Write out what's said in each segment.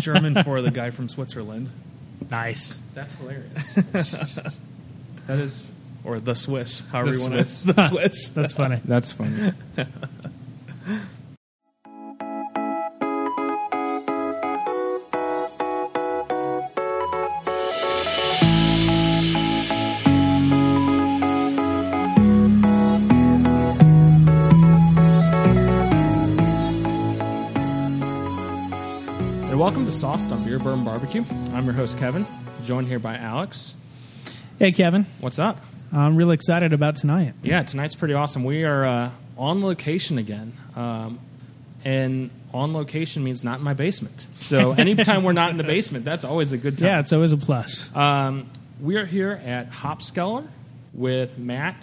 German for the guy from Switzerland. Nice. That's hilarious. That is, or the Swiss, however The you want Swiss. to. The Swiss. That's funny. That's funny. Sauced on Beer Bourbon Barbecue. I'm your host Kevin, joined here by Alex. Hey, Kevin. What's up? I'm really excited about tonight. Yeah, tonight's pretty awesome. We are uh, on location again. Um, and on location means not in my basement. So anytime we're not in the basement, that's always a good time. Yeah, it's always a plus. Um, we are here at Hopskeller with Matt.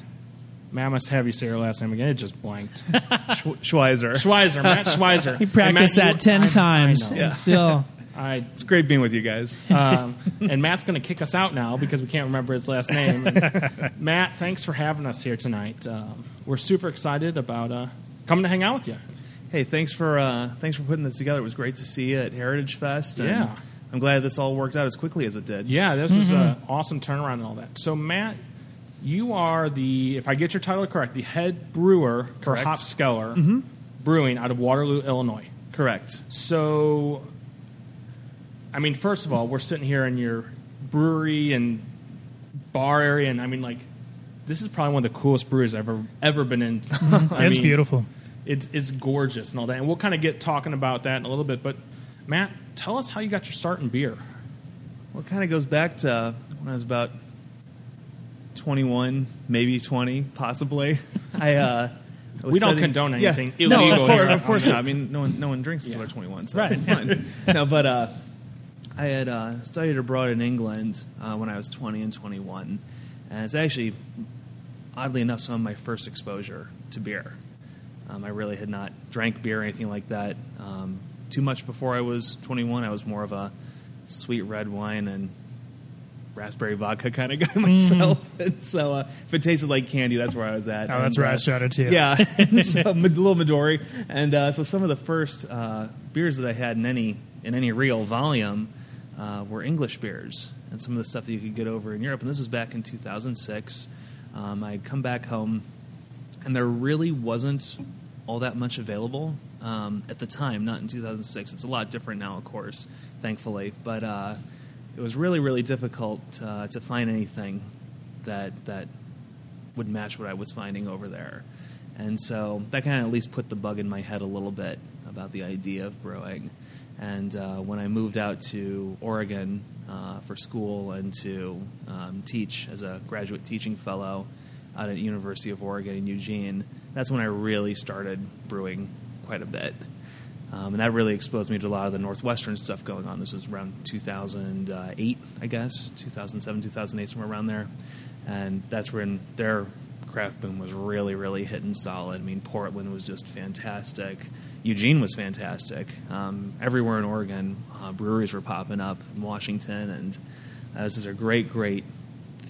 Matt, I must have you say your last name again. It just blanked. Schweizer. Schweizer, Matt Schweizer. He practiced Matt, that 10 I- times. I know. and Still. I, It's great being with you guys. um, and Matt's going to kick us out now because we can't remember his last name. And Matt, thanks for having us here tonight. Um, we're super excited about uh, coming to hang out with you. Hey, thanks for uh, thanks for putting this together. It was great to see you at Heritage Fest. And Yeah. I'm glad this all worked out as quickly as it did. Yeah, this is an awesome turnaround and all that. So, Matt, you are the, if I get your title correct, the head brewer for Correct. Hopskeller Brewing out of Waterloo, Illinois. Correct. So, I mean, first of all, we're sitting here in your brewery and bar area, and I mean, like, this is probably one of the coolest breweries I've ever ever been in. It's mean, beautiful. It's it's gorgeous and all that, and we'll kind of get talking about that in a little bit. But Matt, tell us how you got your start in beer. Well, it kind of goes back to when I was about 21, maybe 20, possibly. I, uh, I was We don't studying- condone Yeah. anything No, of course, of course not. I mean, no one, no one drinks until Yeah. they're 21, so Right. it's fine. no, but uh, I had uh, studied abroad in England uh, when I was 20 and 21, and it's actually, oddly enough, some of my first exposure to beer. Um, I really had not drank beer or anything like that um, too much before I was 21. I was more of a sweet red wine and raspberry vodka kind of guy myself. And so uh, if it tasted like candy, that's where I was at. Oh, that's And, where I uh, started too. Yeah, so, a little Midori, and uh, so some of the first uh, beers that I had in any in any real volume uh, were English beers, and some of the stuff that you could get over in Europe. And this was back in 2006. Um, I'd come back home, and there really wasn't all that much available um, at the time. Not in 2006. It's a lot different now, of course, thankfully. But uh, it was really, really difficult uh, to find anything that that would match what I was finding over there. And so that kind of at least put the bug in my head a little bit about the idea of brewing. And uh, when I moved out to Oregon uh, for school and to um, teach as a graduate teaching fellow out at the University of Oregon in Eugene, that's when I really started brewing quite a bit. Um, and that really exposed me to a lot of the Northwestern stuff going on. This was around 2008, I guess, 2007, 2008, somewhere around there. And that's when their craft boom was really, really hitting solid. I mean, Portland was just fantastic. Eugene was fantastic. Um, everywhere in Oregon, uh, breweries were popping up in Washington, and uh, this is a great, great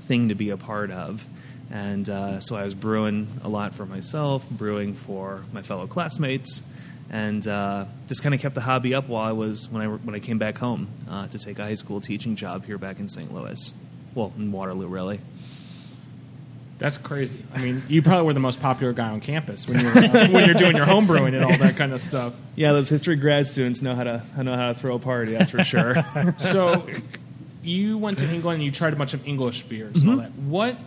thing to be a part of. And uh, so I was brewing a lot for myself, brewing for my fellow classmates, and uh, just kind of kept the hobby up while I was when I when I came back home uh, to take a high school teaching job here back in St. Louis, well in Waterloo, really. That's crazy. I mean, you probably were the most popular guy on campus when you're uh, when you're doing your home brewing and all that kind of stuff. Yeah, those history grad students know how to know how to throw a party. That's for sure. So, you went to England and you tried a bunch of English beers and all mm-hmm. that. What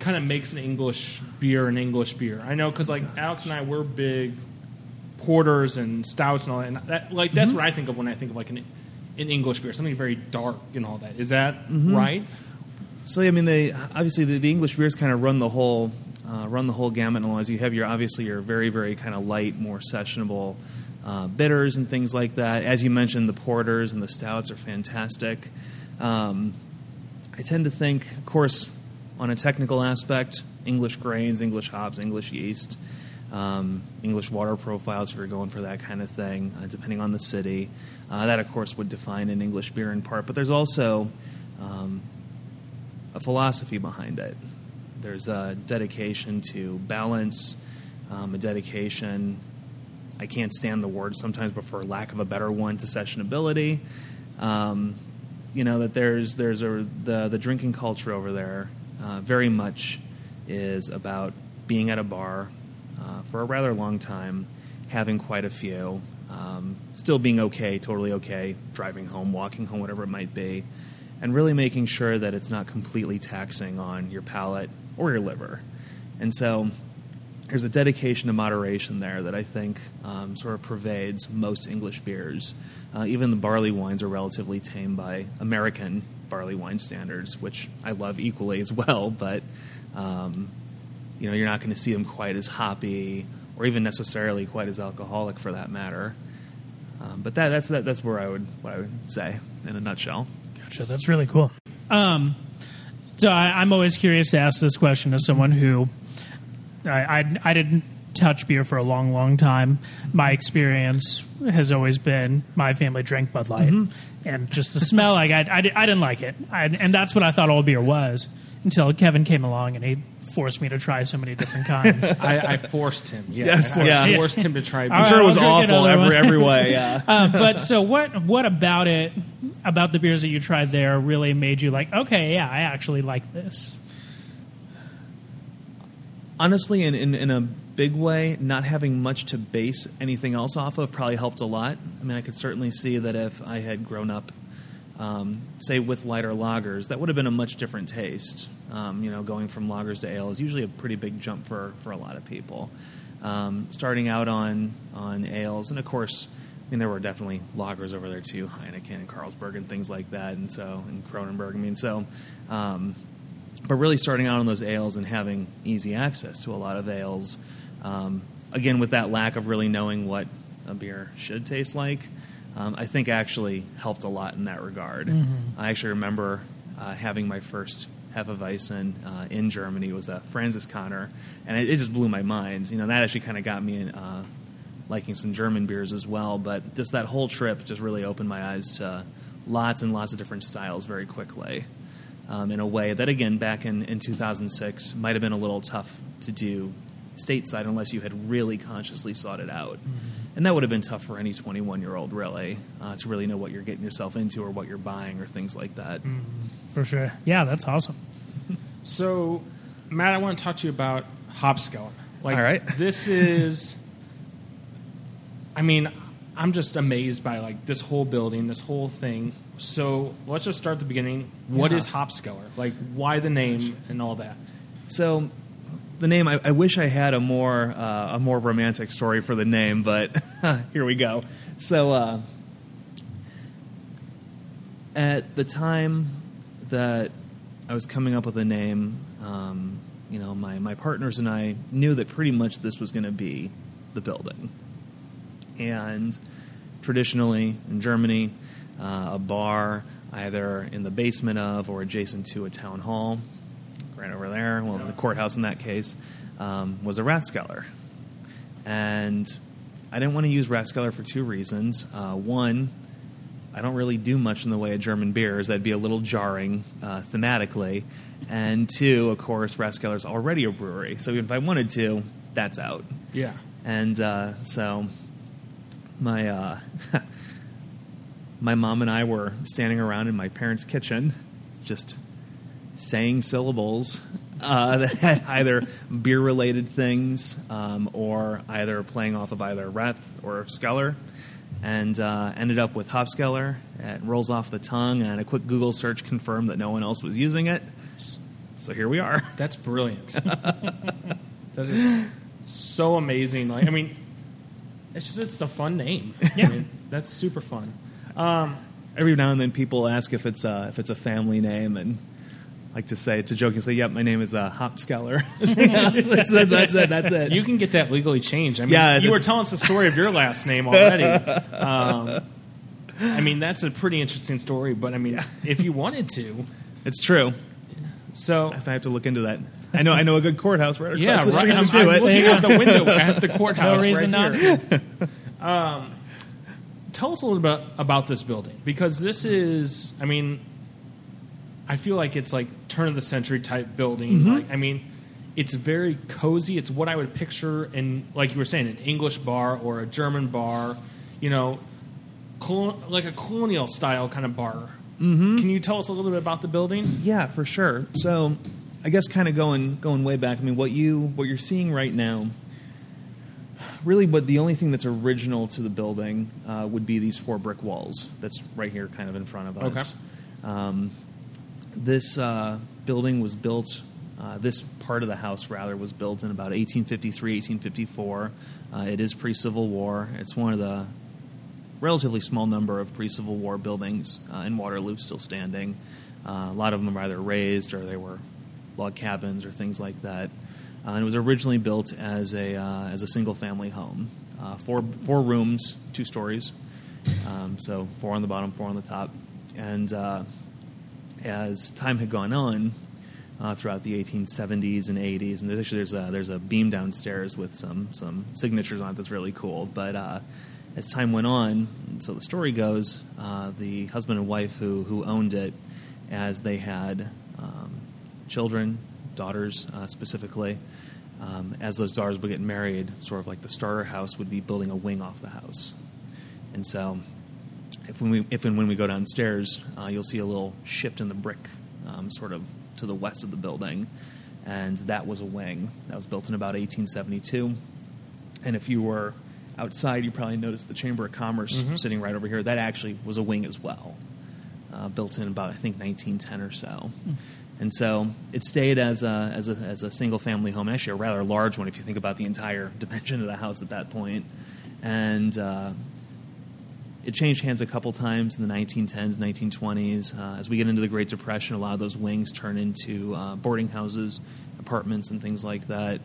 kind of makes an English beer an English beer? I know because like Alex and I, we're big porters and stouts and all that. And that like that's mm-hmm. what I think of when I think of like an an English beer, something very dark and all that. Is that mm-hmm. right? So I mean, they obviously the, the English beers kind of run the whole uh, run the whole gamut. And as you have your obviously your very very kind of light, more sessionable uh, bitters and things like that. As you mentioned, the porters and the stouts are fantastic. Um, I tend to think, of course, on a technical aspect, English grains, English hops, English yeast, um, English water profiles if you're going for that kind of thing, uh, depending on the city. Uh, that, of course, would define an English beer in part. But there's also um, a philosophy behind it. There's a dedication to balance, um, a dedication. I can't stand the word sometimes, but for lack of a better one, to sessionability. um, you know that there's there's a the the drinking culture over there uh, very much is about being at a bar uh, for a rather long time, having quite a few, um, still being okay, totally okay, driving home, walking home, whatever it might be, and really making sure that it's not completely taxing on your palate or your liver. And so there's a dedication to moderation there that I think um, sort of pervades most English beers. Uh, even the barley wines are relatively tame by American barley wine standards, which I love equally as well. But um, you know, you're not going to see them quite as hoppy or even necessarily quite as alcoholic for that matter. Um, but that, that's that, that's where I would what I would say in a nutshell. Gotcha. That's really cool. Um, so I, I'm always curious to ask this question to someone who I, I, I didn't touch beer for a long, long time. My experience has always been my family drank Bud Light, and just the smell, like I, I, I didn't like it, I, and that's what I thought all beer was until Kevin came along and he forced me to try so many different kinds. I, I forced him. Yeah, Yes, I yeah. forced him to try. All I'm right, sure it was I'll awful every every way. Yeah. uh, but so what? What about it? About the beers that you tried there really made you like, okay, yeah, I actually like this. honestly, in, in, in a big way, not having much to base anything else off of probably helped a lot. I mean, I could certainly see that if I had grown up, um, say, with lighter lagers, that would have been a much different taste. Um, you know, going from lagers to ale is usually a pretty big jump for, for a lot of people. Um, starting out on, on ales, and of course, I mean, there were definitely lagers over there too, Heineken and Carlsberg and things like that, and so, and Kronenbourg. I mean, so, um, but really starting out on those ales and having easy access to a lot of ales, um, again with that lack of really knowing what a beer should taste like, um, I think actually helped a lot in that regard. I actually remember uh, having my first Hefeweizen uh, in Germany. It was a Franziskaner, and it, it just blew my mind. You know, that actually kind of got me in, uh, liking some German beers as well. But just that whole trip just really opened my eyes to lots and lots of different styles very quickly um, in a way that, again, back in, in 2006 might have been a little tough to do stateside unless you had really consciously sought it out. And that would have been tough for any 21 year old, really, uh, to really know what you're getting yourself into or what you're buying or things like that. For sure. Yeah, that's awesome. So, Matt, I want to talk to you about Hopskeller. Like, All right. this is. I mean, I'm just amazed by like this whole building, this whole thing. So let's just start at the beginning. What Yeah. is Hopskeller? Like, why the name and all that? So, the name, I, I wish I had a more uh, a more romantic story for the name, but here we go. So, uh, at the time that I was coming up with a name, um, you know, my, my partners and I knew that pretty much this was going to be the building. And traditionally in Germany, uh, a bar either in the basement of or adjacent to a town hall, right over there, well, the courthouse in that case, um, was a Rathskeller. And I didn't want to use Rathskeller for two reasons. Uh, one, I don't really do much in the way of German beers. That'd be a little jarring uh, thematically. And two, of course, Rathskeller's already a brewery. So if I wanted to, that's out. Yeah. And uh, so my uh, my mom and I were standing around in my parents' kitchen, just saying syllables uh, that had either beer related things um, or either playing off of either Rath or Skeller. And uh, ended up with Hopskeller. It rolls off the tongue, and a quick Google search confirmed that no one else was using it. So here we are. That's brilliant. that is so amazing. Like, I mean, it's just it's a fun name. Yeah. I mean, that's super fun. Um, Every now and then, people ask if it's a, if it's a family name, and like to say to joke and say, "Yep, my name is uh, Hopskeller." that's, that's, that's it. That's it. you can get that legally changed. I mean, Yeah, you were telling us the story of your last name already. Um, I mean, that's a pretty interesting story. But I mean, if you wanted to, it's true. so I have to look into that. I know. I know a good courthouse right across yeah, the right. street I'm, to do I'm it. looking out the window at the courthouse. No reason right not. Um, tell us a little bit about this building because this is, I mean, I feel like it's like turn of the century type building. Mm-hmm. Like, I mean, it's very cozy. It's what I would picture in, like you were saying, an English bar or a German bar. You know, colo- like a colonial style kind of bar. Mm-hmm. Can you tell us a little bit about the building? Yeah, for sure. So, I guess kind of going going way back. I mean, what you what you're seeing right now, really, what the only thing that's original to the building uh, would be these four brick walls. That's right here, kind of in front of us. Um, this uh, building was built. Uh, this part of the house, rather, was built in about 1853, 1854. Uh, it is pre-Civil War. It's one of the relatively small number of pre-Civil War buildings uh, in Waterloo still standing. Uh, a lot of them are either razed or they were log cabins or things like that. Uh, and it was originally built as a uh, as a single family home, four four rooms, two stories, um, so four on the bottom, four on the top. And as time had gone on, uh, throughout the 1870s and 80s. And there's actually there's a there's a beam downstairs with some some signatures on it that's really cool. But uh, as time went on, so the story goes, uh, the husband and wife who who owned it, as they had um, children, daughters uh, specifically. Um, as those daughters would get married, sort of like the starter house would be building a wing off the house, and so if when we if and when we go downstairs, uh, you'll see a little shift in the brick, um, sort of to the west of the building, and that was a wing that was built in about 1872. And if you were outside, you probably noticed the Chamber of Commerce sitting right over here. That actually was a wing as well, uh, built in about I think 1910 or so. And so it stayed as a, as a, as a single family home, actually a rather large one if you think about the entire dimension of the house at that point. And uh, it changed hands a couple times in the 1910s, 1920s. Uh, as we get into the Great Depression, a lot of those wings turn into uh, boarding houses, apartments, and things like that.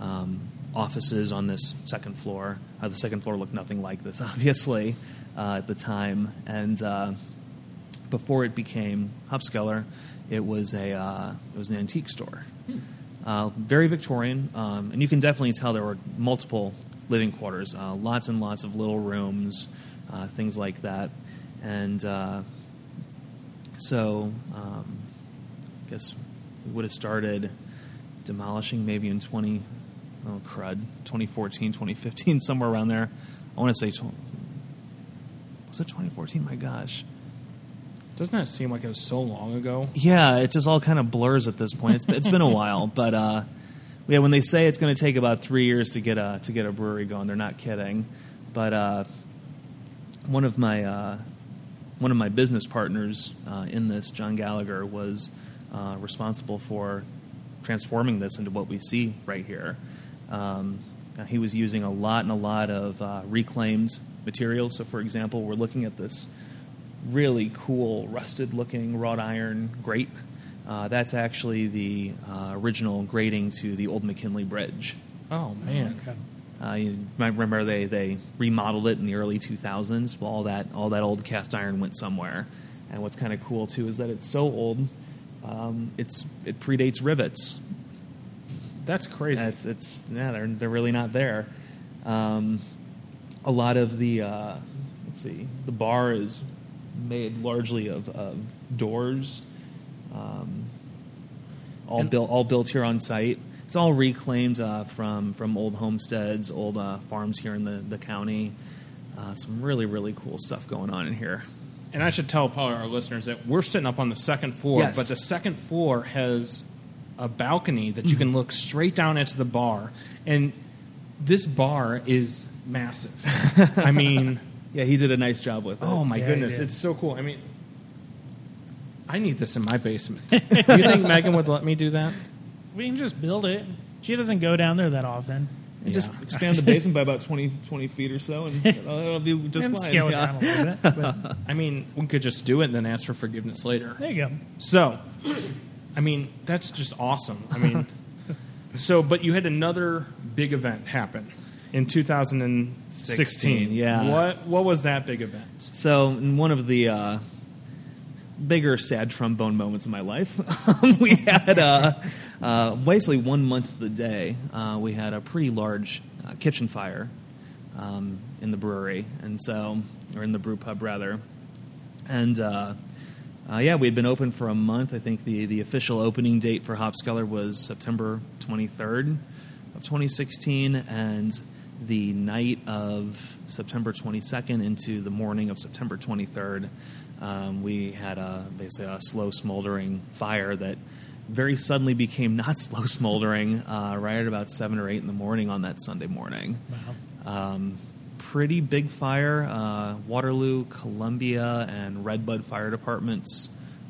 Um, offices on this second floor. Uh, the second floor looked nothing like this, obviously, uh, at the time. And uh, before it became Hopskeller, it was a uh, it was an antique store. Uh, very Victorian, um, and you can definitely tell there were multiple living quarters, uh, lots and lots of little rooms, uh, things like that, and uh, so um, I guess we would have started demolishing maybe in 20 oh crud 2014 2015 somewhere around there. I want to say tw- was it 2014 my gosh. Doesn't that seem like it was so long ago? yeah it just all kind of blurs at this point. It's, it's been a while but uh, yeah when they say it's going to take about three years to get a to get a brewery going they're not kidding. But uh, one of my uh, one of my business partners uh, in this john gallagher was uh, responsible for transforming this into what we see right here um, he was using a lot and a lot of uh, reclaimed materials so for example we're looking at this really cool rusted looking wrought iron grate. Uh, that's actually the uh, original grating to the old McKinley Bridge. Oh man. Okay. Uh, you might remember they, they remodeled it in the early 2000s. Well, all that all that old cast iron went somewhere. And what's kind of cool too is that it's so old, um, it's it predates rivets. That's crazy. It's it's yeah, they're they're really not there. Um, a lot of the uh, let's see, the bar is made largely of, of doors, um, all And- built all built here on site. It's all reclaimed uh, from from old homesteads, old uh, farms here in the the county. Uh, some really really cool stuff going on in here. And I should tell probably our listeners that we're sitting up on the second floor, Yes. but the second floor has a balcony that you can look straight down into the bar. And this bar is massive. I mean, Yeah, he did a nice job with it. oh my Yeah, goodness, it's so cool. I mean, I need this in my basement. do you think Megan would let me do that? We can just build it. She doesn't go down there that often. And just expand the basement by about 20, 20 feet or so, and it'll, it'll be just and fine. scale it Yeah. down a little bit. But I mean, we could just do it and then ask for forgiveness later. there you go. So, I mean, that's just awesome. I mean, so, but you had another big event happen in 2016. 16, yeah. What What was that big event? So, in one of the uh, bigger sad trombone moments in my life, we had uh, uh, basically one month of the day. Uh, we had a pretty large uh, kitchen fire um, in the brewery, and so, or in the brew pub rather, and. Uh, uh, yeah, we had been open for a month. I think the, the official opening date for Hopskeller was September 23rd of 2016, and the night of September 22nd into the morning of September 23rd, um, we had a basically a slow smoldering fire that very suddenly became not slow smoldering uh, right at about seven or eight in the morning on that Sunday morning. Wow. Um, pretty big fire. Uh, Waterloo, Columbia, and Red Bud fire departments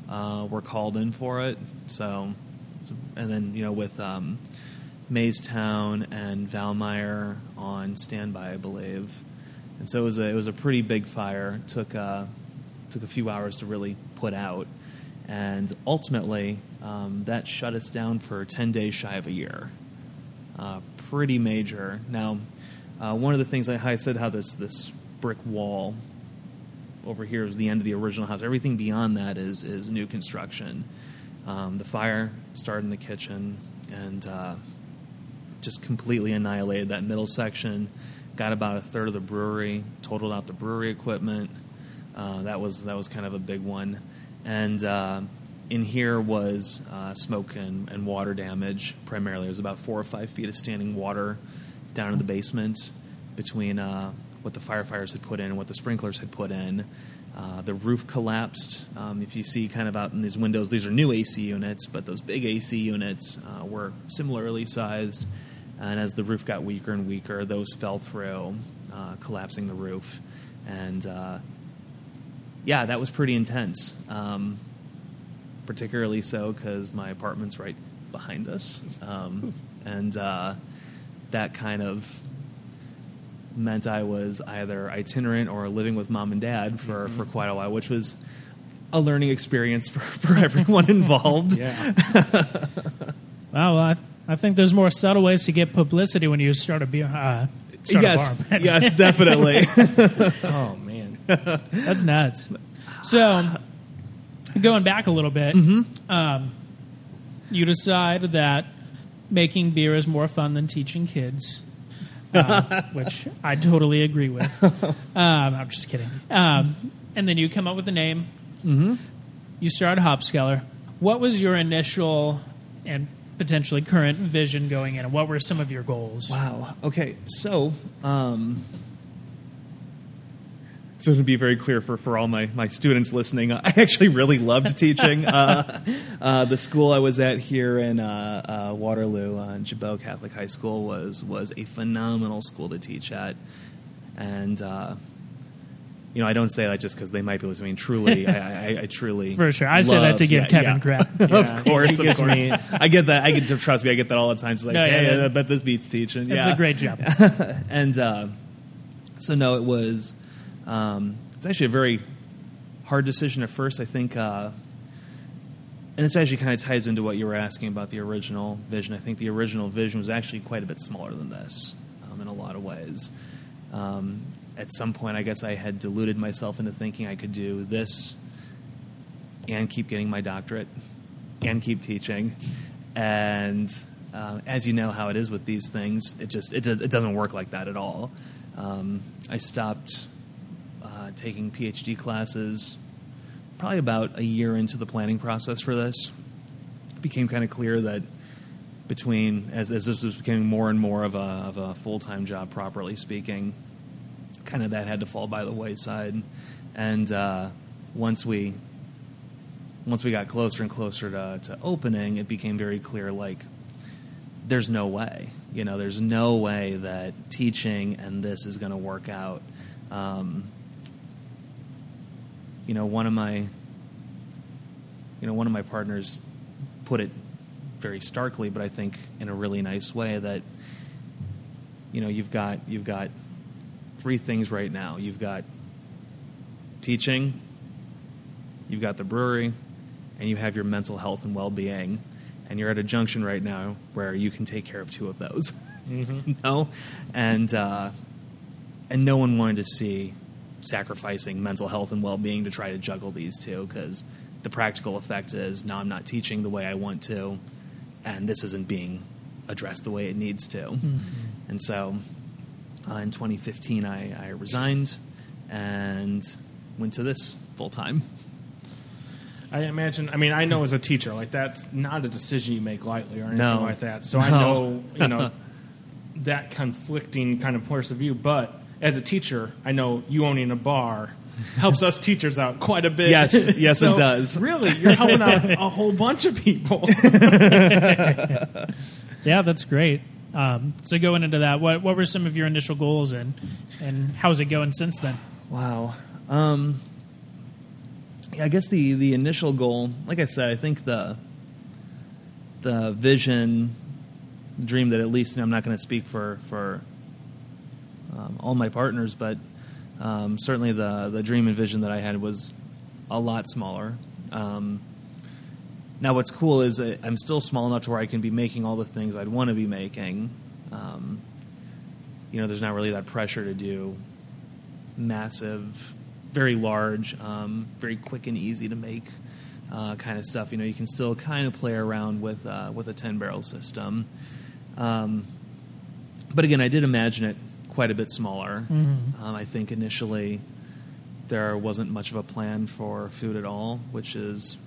uh, were called in for it. So, and then you know with um, Maeystown and Valmeyer on standby, I believe. And so it was a it was a pretty big fire. took uh, took a few hours to really put out, and ultimately um, that shut us down for ten days shy of a year. Uh, pretty major. Now, uh, one of the things I, I said how this this brick wall over here is the end of the original house. Everything beyond that is is new construction. Um, the fire started in the kitchen and uh, just completely annihilated that middle section. Got about a third of the brewery, totaled out the brewery equipment. Uh, that was that was kind of a big one, and uh, in here was uh, smoke and, and water damage primarily. There was about four or five feet of standing water down in the basement between uh, what the firefighters had put in and what the sprinklers had put in. Uh, the roof collapsed. Um, if you see kind of out in these windows, these are new AC units, but those big AC units uh, were similarly sized. And as the roof got weaker and weaker, those fell through, uh, collapsing the roof. And uh, yeah, that was pretty intense. Um, particularly so because my apartment's right behind us. Um, and uh, that kind of meant I was either itinerant or living with mom and dad for, for quite a while, which was a learning experience for, for everyone involved. Yeah. Wow, well, I, I think there's more subtle ways to get publicity when you start a beer. Uh, start yes, a bar. yes, definitely. oh man. That's nuts. So, going back a little bit, Mm-hmm. um, you decide that making beer is more fun than teaching kids, uh, which I totally agree with. Um, I'm just kidding. Um, and then you come up with a name. Mm-hmm. You start Hopskeller. What was your initial and potentially current vision going in, and what were some of your goals? Wow. Okay. So, um, so to be very clear for, for all my, my students listening, I actually really loved teaching. uh, uh, the school I was at here in uh, uh, Waterloo, uh, Gibault Catholic High School, was was a phenomenal school to teach at, and uh, you know I don't say that just because they might be listening. Truly, I, I, I truly For sure. I say that to give yeah, Kevin yeah. crap. Yeah. of course, of course. me- I get that. I get to trust me. I get that all the time. It's like, No, yeah, hey, I bet this beats teaching. It's a great job. and uh, so no, it was um, it's actually a very hard decision at first. I think, uh, and it's actually kind of ties into what you were asking about the original vision. I think the original vision was actually quite a bit smaller than this um, in a lot of ways. Um, at some point, I guess I had deluded myself into thinking I could do this and keep getting my doctorate and keep teaching. And uh, as you know how it is with these things, it just it, does, it doesn't work like that at all. Um, I stopped taking PhD classes probably about a year into the planning process for this. It became kind of clear that between as, as this was becoming more and more of a, of a full time job, properly speaking, kind of that had to fall by the wayside. And uh, once we once we got closer and closer to, to opening, it became very clear like there's no way. You know, there's no way that teaching and this is going to work out. Um, you know, one of my you know one of my partners put it very starkly, but I think in a really nice way that you know you've got you've got three things right now. You've got teaching, you've got the brewery, and you have your mental health and well being. And you're at a junction right now where you can take care of two of those. you know? And uh, and no one wanted to see sacrificing mental health and well being to try to juggle these two because the practical effect is now I'm not teaching the way I want to, and this isn't being addressed the way it needs to. And so uh, in 2015, I, I resigned and went to this full time. I imagine. I mean, I know as a teacher, like that's not a decision you make lightly or anything No. like that. So I know, you know, that conflicting kind of points of view, but as a teacher, I know you owning a bar helps us teachers out quite a bit. Yes, yes, it does. Really, you're helping out a whole bunch of people. Yeah, that's great. Um, so going into that, what what were some of your initial goals and and how's it going since then? Wow. Um, yeah, I guess the the initial goal, like I said, I think the the vision, dream that at least you know, I'm not going to speak for for um, all my partners, but um, certainly the the dream and vision that I had was a lot smaller. Um, now, what's cool is I'm still small enough to where I can be making all the things I'd want to be making. Um, you know, there's not really that pressure to do massive, very large, um, very quick and easy to make uh, kind of stuff. You know, you can still kind of play around with uh, with a ten barrel system. Um, but again, I did imagine it quite a bit smaller. Um, I think initially there wasn't much of a plan for food at all, which is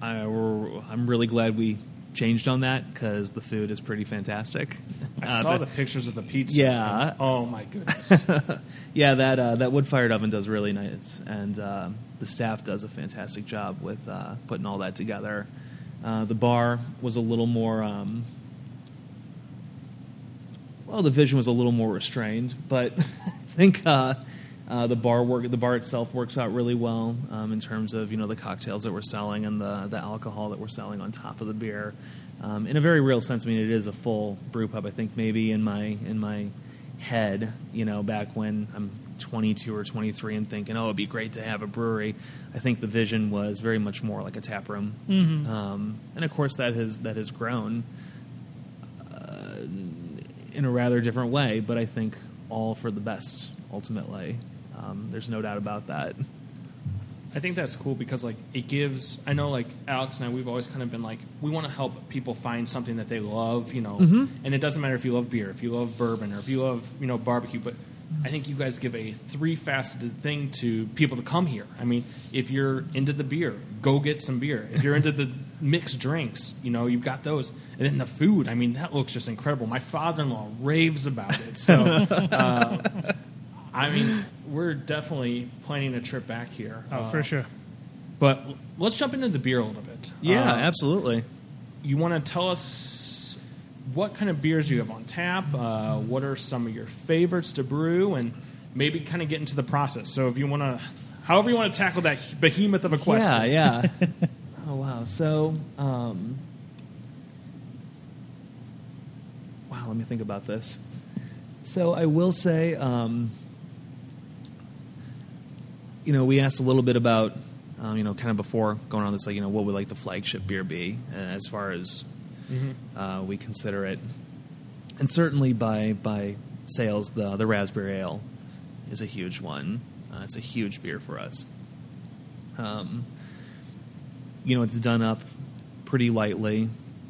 I, I'm really glad we changed on that because the food is pretty fantastic. I Uh, saw the- the pictures of the pizza. Yeah. Oh my goodness. yeah, that uh, that wood fired oven does really nice, and uh, the staff does a fantastic job with uh, putting all that together. Uh, the bar was a little more. Um, well, the vision was a little more restrained, but I think uh, uh, the bar work, the bar itself works out really well um, in terms of you know the cocktails that we're selling and the the alcohol that we're selling on top of the beer. Um, in a very real sense, I mean it is a full brew pub. I think maybe in my in my head, you know, back when I'm 22 or 23 and thinking, oh, it'd be great to have a brewery. I think the vision was very much more like a tap room, um, and of course that has that has grown in a rather different way, but I think all for the best ultimately. Um, there's no doubt about that. I think that's cool because like it gives. I know like Alex and I, we've always kind of been like we want to help people find something that they love, you know. And it doesn't matter if you love beer, if you love bourbon, or if you love you know barbecue. But I think you guys give a three faceted thing to people to come here. I mean, if you're into the beer, go get some beer. If you're into the mixed drinks, you know you've got those. And then the food. I mean, that looks just incredible. My father-in-law raves about it. So. Uh, I mean, we're definitely planning a trip back here. Oh, Uh, for sure. but let's jump into the beer a little bit. Yeah, Uh, absolutely. you want to tell us what kind of beers do you have on tap? Uh, what are some of your favorites to brew? And maybe kind of get into the process. So if you want to, however you want to tackle that behemoth of a question. Yeah, yeah. oh wow. So, um, wow. Let me think about this. So I will say, um, you know, we asked a little bit about, um, you know, kind of before going on this, like, you know, what would like the flagship beer be as far as uh, we consider it, and certainly by by sales, the the raspberry ale is a huge one. Uh, it's a huge beer for us. Um, you know, it's done up pretty lightly,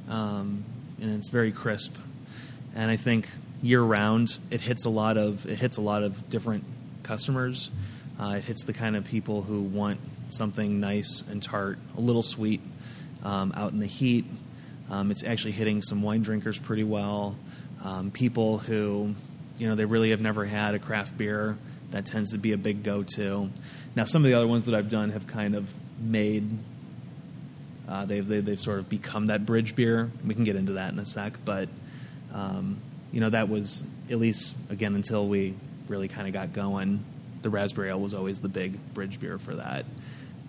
um, and it's very crisp. And I think year round, it hits a lot of it hits a lot of different customers. Uh, it hits the kind of people who want something nice and tart, a little sweet, um, out in the heat. Um, it's actually hitting some wine drinkers pretty well. Um, people who, you know, they really have never had a craft beer. That tends to be a big go-to. Now, some of the other ones that I've done have kind of made uh, they've, they, they've sort of become that bridge beer. We can get into that in a sec, but um, you know that was at least again until we really kind of got going. The raspberry ale was always the big bridge beer for that.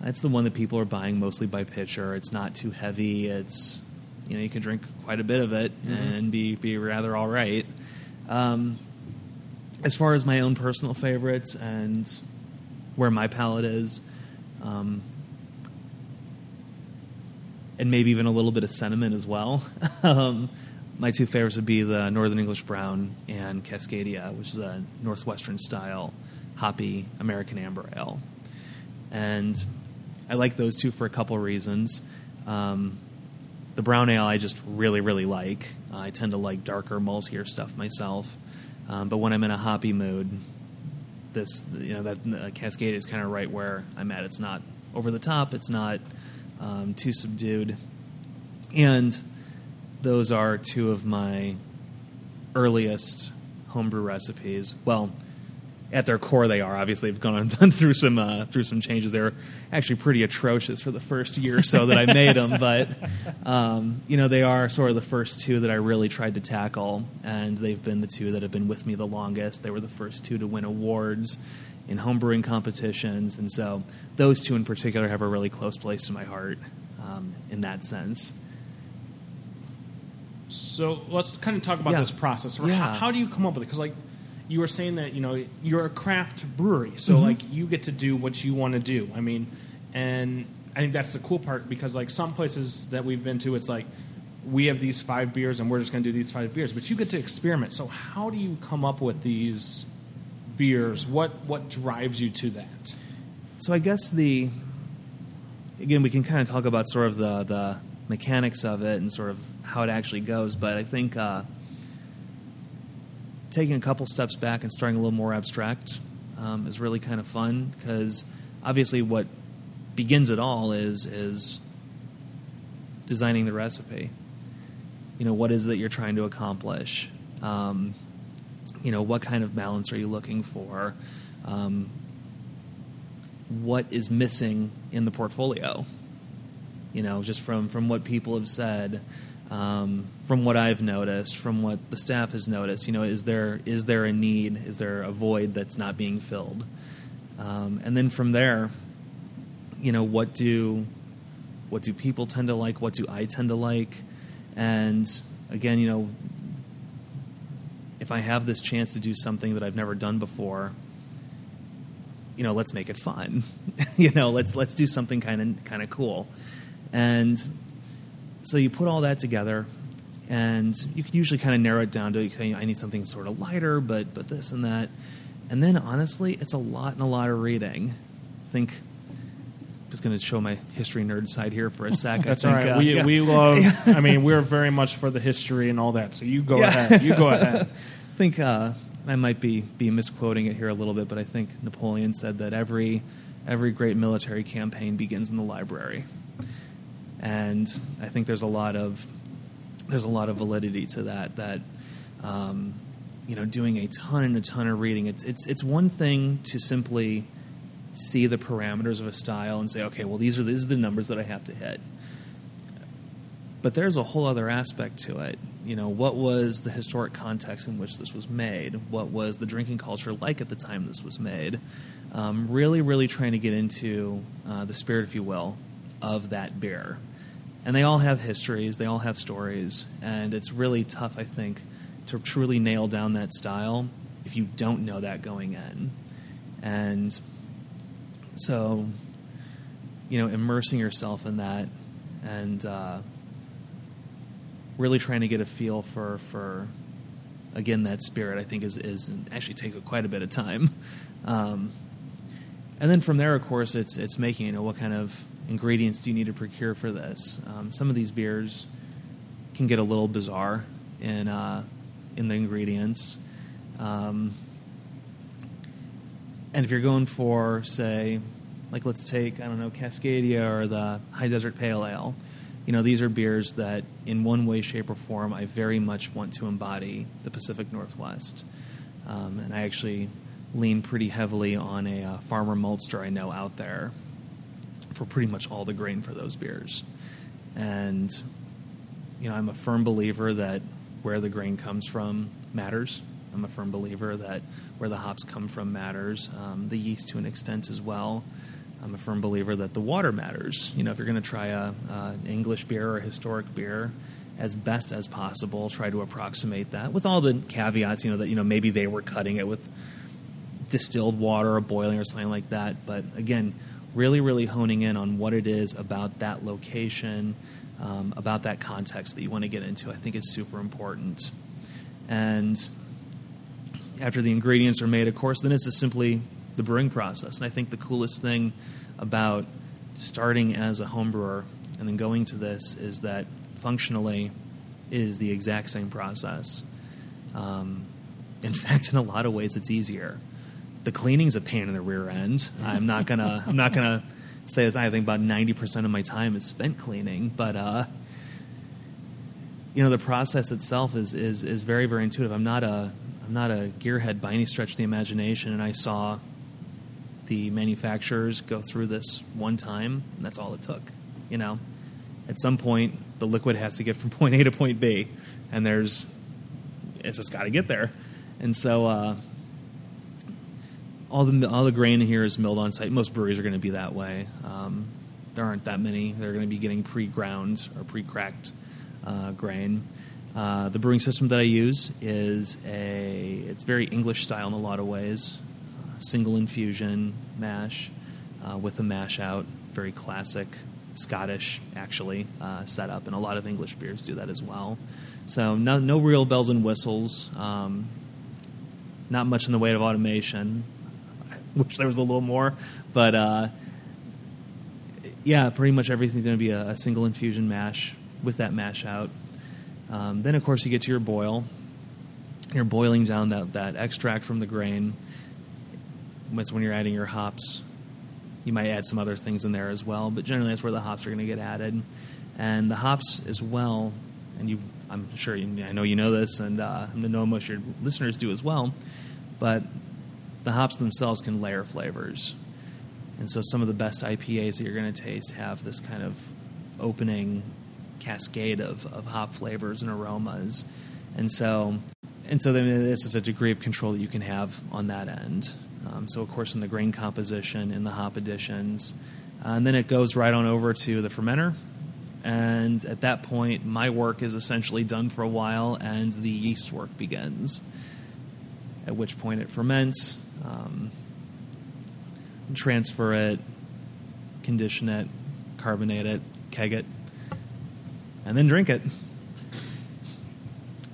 It's the one that people are buying mostly by pitcher. It's not too heavy. It's you know you can drink quite a bit of it and be be rather all right. Um, as far as my own personal favorites and where my palate is, um, and maybe even a little bit of sentiment as well. um, my two favorites would be the Northern English Brown and Cascadia, which is a Northwestern style hoppy American amber ale. And I like those two for a couple reasons. Um, the brown ale I just really, really like. I tend to like darker, maltier stuff myself. Um, but when I'm in a hoppy mood, this you know that uh, Cascadia is kind of right where I'm at. It's not over the top. It's not um, too subdued, and those are two of my earliest homebrew recipes. Well, at their core, they are obviously they've gone done through some uh, through some changes. They were actually pretty atrocious for the first year or so that I made them, but um, you know they are sort of the first two that I really tried to tackle, and they've been the two that have been with me the longest. They were the first two to win awards in homebrewing competitions, and so those two in particular have a really close place to my heart um, in that sense. So let's kind of talk about Yeah. this process. Yeah. How, how do you come up with it? Because like you were saying that you know you're a craft brewery, so Mm-hmm. like you get to do what you want to do. I mean, and I think that's the cool part because like some places that we've been to, it's like we have these five beers and we're just going to do these five beers, but you get to experiment. So how do you come up with these beers? What what drives you to that? So I guess the again we can kind of talk about sort of the the mechanics of it and sort of how it actually goes, but I think uh, taking a couple steps back and starting a little more abstract um, is really kind of fun because obviously what begins it all is is designing the recipe. You know what is it that you're trying to accomplish. Um, you know what kind of balance are you looking for. Um, what is missing in the portfolio. You know, just from from what people have said, um, from what I've noticed, from what the staff has noticed. You know, is there is there a need? Is there a void that's not being filled? Um, and then from there, you know, what do what do people tend to like? What do I tend to like? And again, you know, if I have this chance to do something that I've never done before, you know, let's make it fun. you know, let's let's do something kind of kind of cool. And so you put all that together, and you can usually kind of narrow it down to okay, I need something sort of lighter, but but this and that. And then honestly, it's a lot and a lot of reading. I think I'm just going to show my history nerd side here for a sec. That's I think, right. uh, we yeah. we love. I mean, we're very much for the history and all that. So you go Yeah. ahead. You go ahead. I think uh, I might be be misquoting it here a little bit, but I think Napoleon said that every every great military campaign begins in the library, and I think there's a lot of there's a lot of validity to that. That um, you know, doing a ton and a ton of reading. It's it's it's one thing to simply see the parameters of a style and say, okay, well these are these are the numbers that I have to hit but there's a whole other aspect to it. You know, what was the historic context in which this was made? What was the drinking culture like at the time this was made? Um, really, really trying to get into uh, the spirit, if you will, of that beer. And they all have histories, they all have stories, and it's really tough, I think, to truly nail down that style if you don't know that going in. And so, you know, immersing yourself in that and uh, really trying to get a feel for for again that spirit I think is is actually takes quite a bit of time. Um, and then from there, of course, it's it's making you know what kind of ingredients do you need to procure for this. Um, some of these beers can get a little bizarre in uh, in the ingredients. Um, and if you're going for, say, like let's take I don't know Cascadia or the High Desert Pale Ale, you know these are beers that in one way, shape, or form I very much want to embody the Pacific Northwest, um, and I actually lean pretty heavily on a uh, farmer maltster I know out there for pretty much all the grain for those beers, and you know I'm a firm believer that where the grain comes from matters. I'm a firm believer that where the hops come from matters, um, the yeast to an extent as well. I'm a firm believer that the water matters. You know, if you're going to try a, English beer or a historic beer, as best as possible, try to approximate that with all the caveats. You know that you know maybe they were cutting it with distilled water or boiling or something like that. But again, really, really honing in on what it is about that location, um, about that context that you want to get into, I think is super important. And after the ingredients are made, of course, then it's just simply the brewing process. And I think the coolest thing about starting as a home brewer and then going to this is that functionally it is the exact same process. Um, in fact, in a lot of ways, it's easier. The cleaning's a pain in the rear end. I'm not gonna. I'm not gonna say that I think about ninety percent of my time is spent cleaning, but uh, you know the process itself is is is very very intuitive. I'm not a I'm not a gearhead by any stretch of the imagination, and I saw the manufacturers go through this one time, and that's all it took. You know, at some point the liquid has to get from point A to point B, and there's it's just got to get there, and so. Uh, all the all the grain here is milled on site. Most breweries are going to be that way. Um, there aren't that many. They're going to be getting pre-ground or pre-cracked uh, grain. Uh, the brewing system that I use is a it's very English style in a lot of ways. Uh, single infusion mash uh, with a mash out, very classic Scottish actually uh, setup, and a lot of English beers do that as well. So no, no real bells and whistles. Um, not much in the way of automation. Wish there was a little more, but uh, yeah, pretty much everything's going to be a, a, single infusion mash with that mash out. Um, then, of course, you get to your boil. You're boiling down that, that extract from the grain. That's when you're adding your hops. You might add some other things in there as well, but generally that's where the hops are going to get added. And the hops as well, and you, I'm sure you, I know you know this, and uh, I know most of your listeners do as well, but the hops themselves can layer flavors. And so some of the best IPAs that you're going to taste have this kind of opening cascade of, of hop flavors and aromas. And so and so then this is a degree of control that you can have on that end. Um, so of course in the grain composition, in the hop additions, uh, and then it goes right on over to the fermenter. And at that point, my work is essentially done for a while, and the yeast work begins. At which point it ferments. Um, transfer it, condition it, carbonate it, keg it, and then drink it.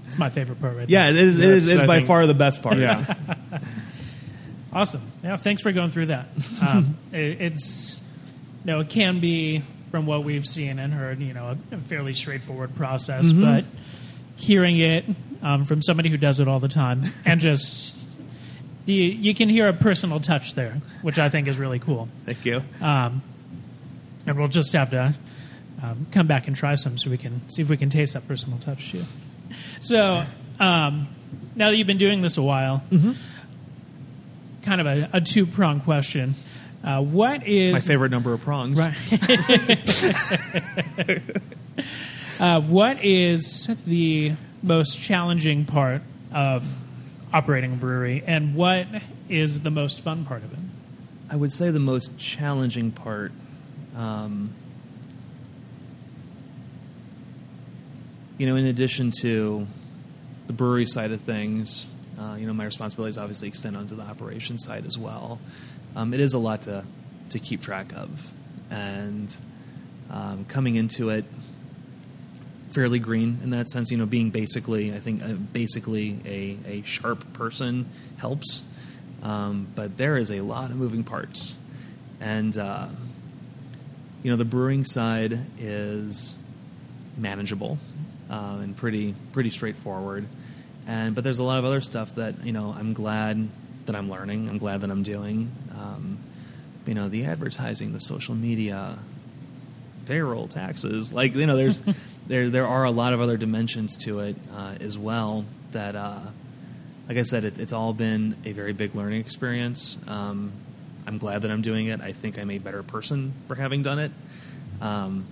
It's my favorite part right there. Yeah, it is, it is, it is by think, far the best part. Yeah. awesome. Yeah, thanks for going through that. Um, it, it's, you know, it can be, from what we've seen and heard, you know, a, a fairly straightforward process, mm-hmm. but hearing it um, from somebody who does it all the time and just you, you can hear a personal touch there, which I think is really cool. Thank you. Um, and we'll just have to um, come back and try some so we can see if we can taste that personal touch too. So um, now that you've been doing this a while, mm-hmm. kind of a, a two prong question. Uh, what is my favorite number of prongs? Right. uh, what is the most challenging part of operating a brewery, and what is the most fun part of it? I would say the most challenging part. Um, you know, in addition to the brewery side of things, uh, you know, my responsibilities obviously extend onto the operation side as well. Um, it is a lot to to keep track of, and um, coming into it fairly green in that sense. You know, being basically, I think, uh, basically a, a sharp person helps. Um, but there is a lot of moving parts, and uh, you know, the brewing side is manageable uh, and pretty pretty straightforward. And but there's a lot of other stuff that you know I'm glad that I'm learning. I'm glad that I'm doing. Um, you know, the advertising, the social media, payroll, taxes. Like you know, there's there there are a lot of other dimensions to it uh, as well. That, uh, like I said, it, it's all been a very big learning experience. Um, I'm glad that I'm doing it. I think I'm a better person for having done it. Um,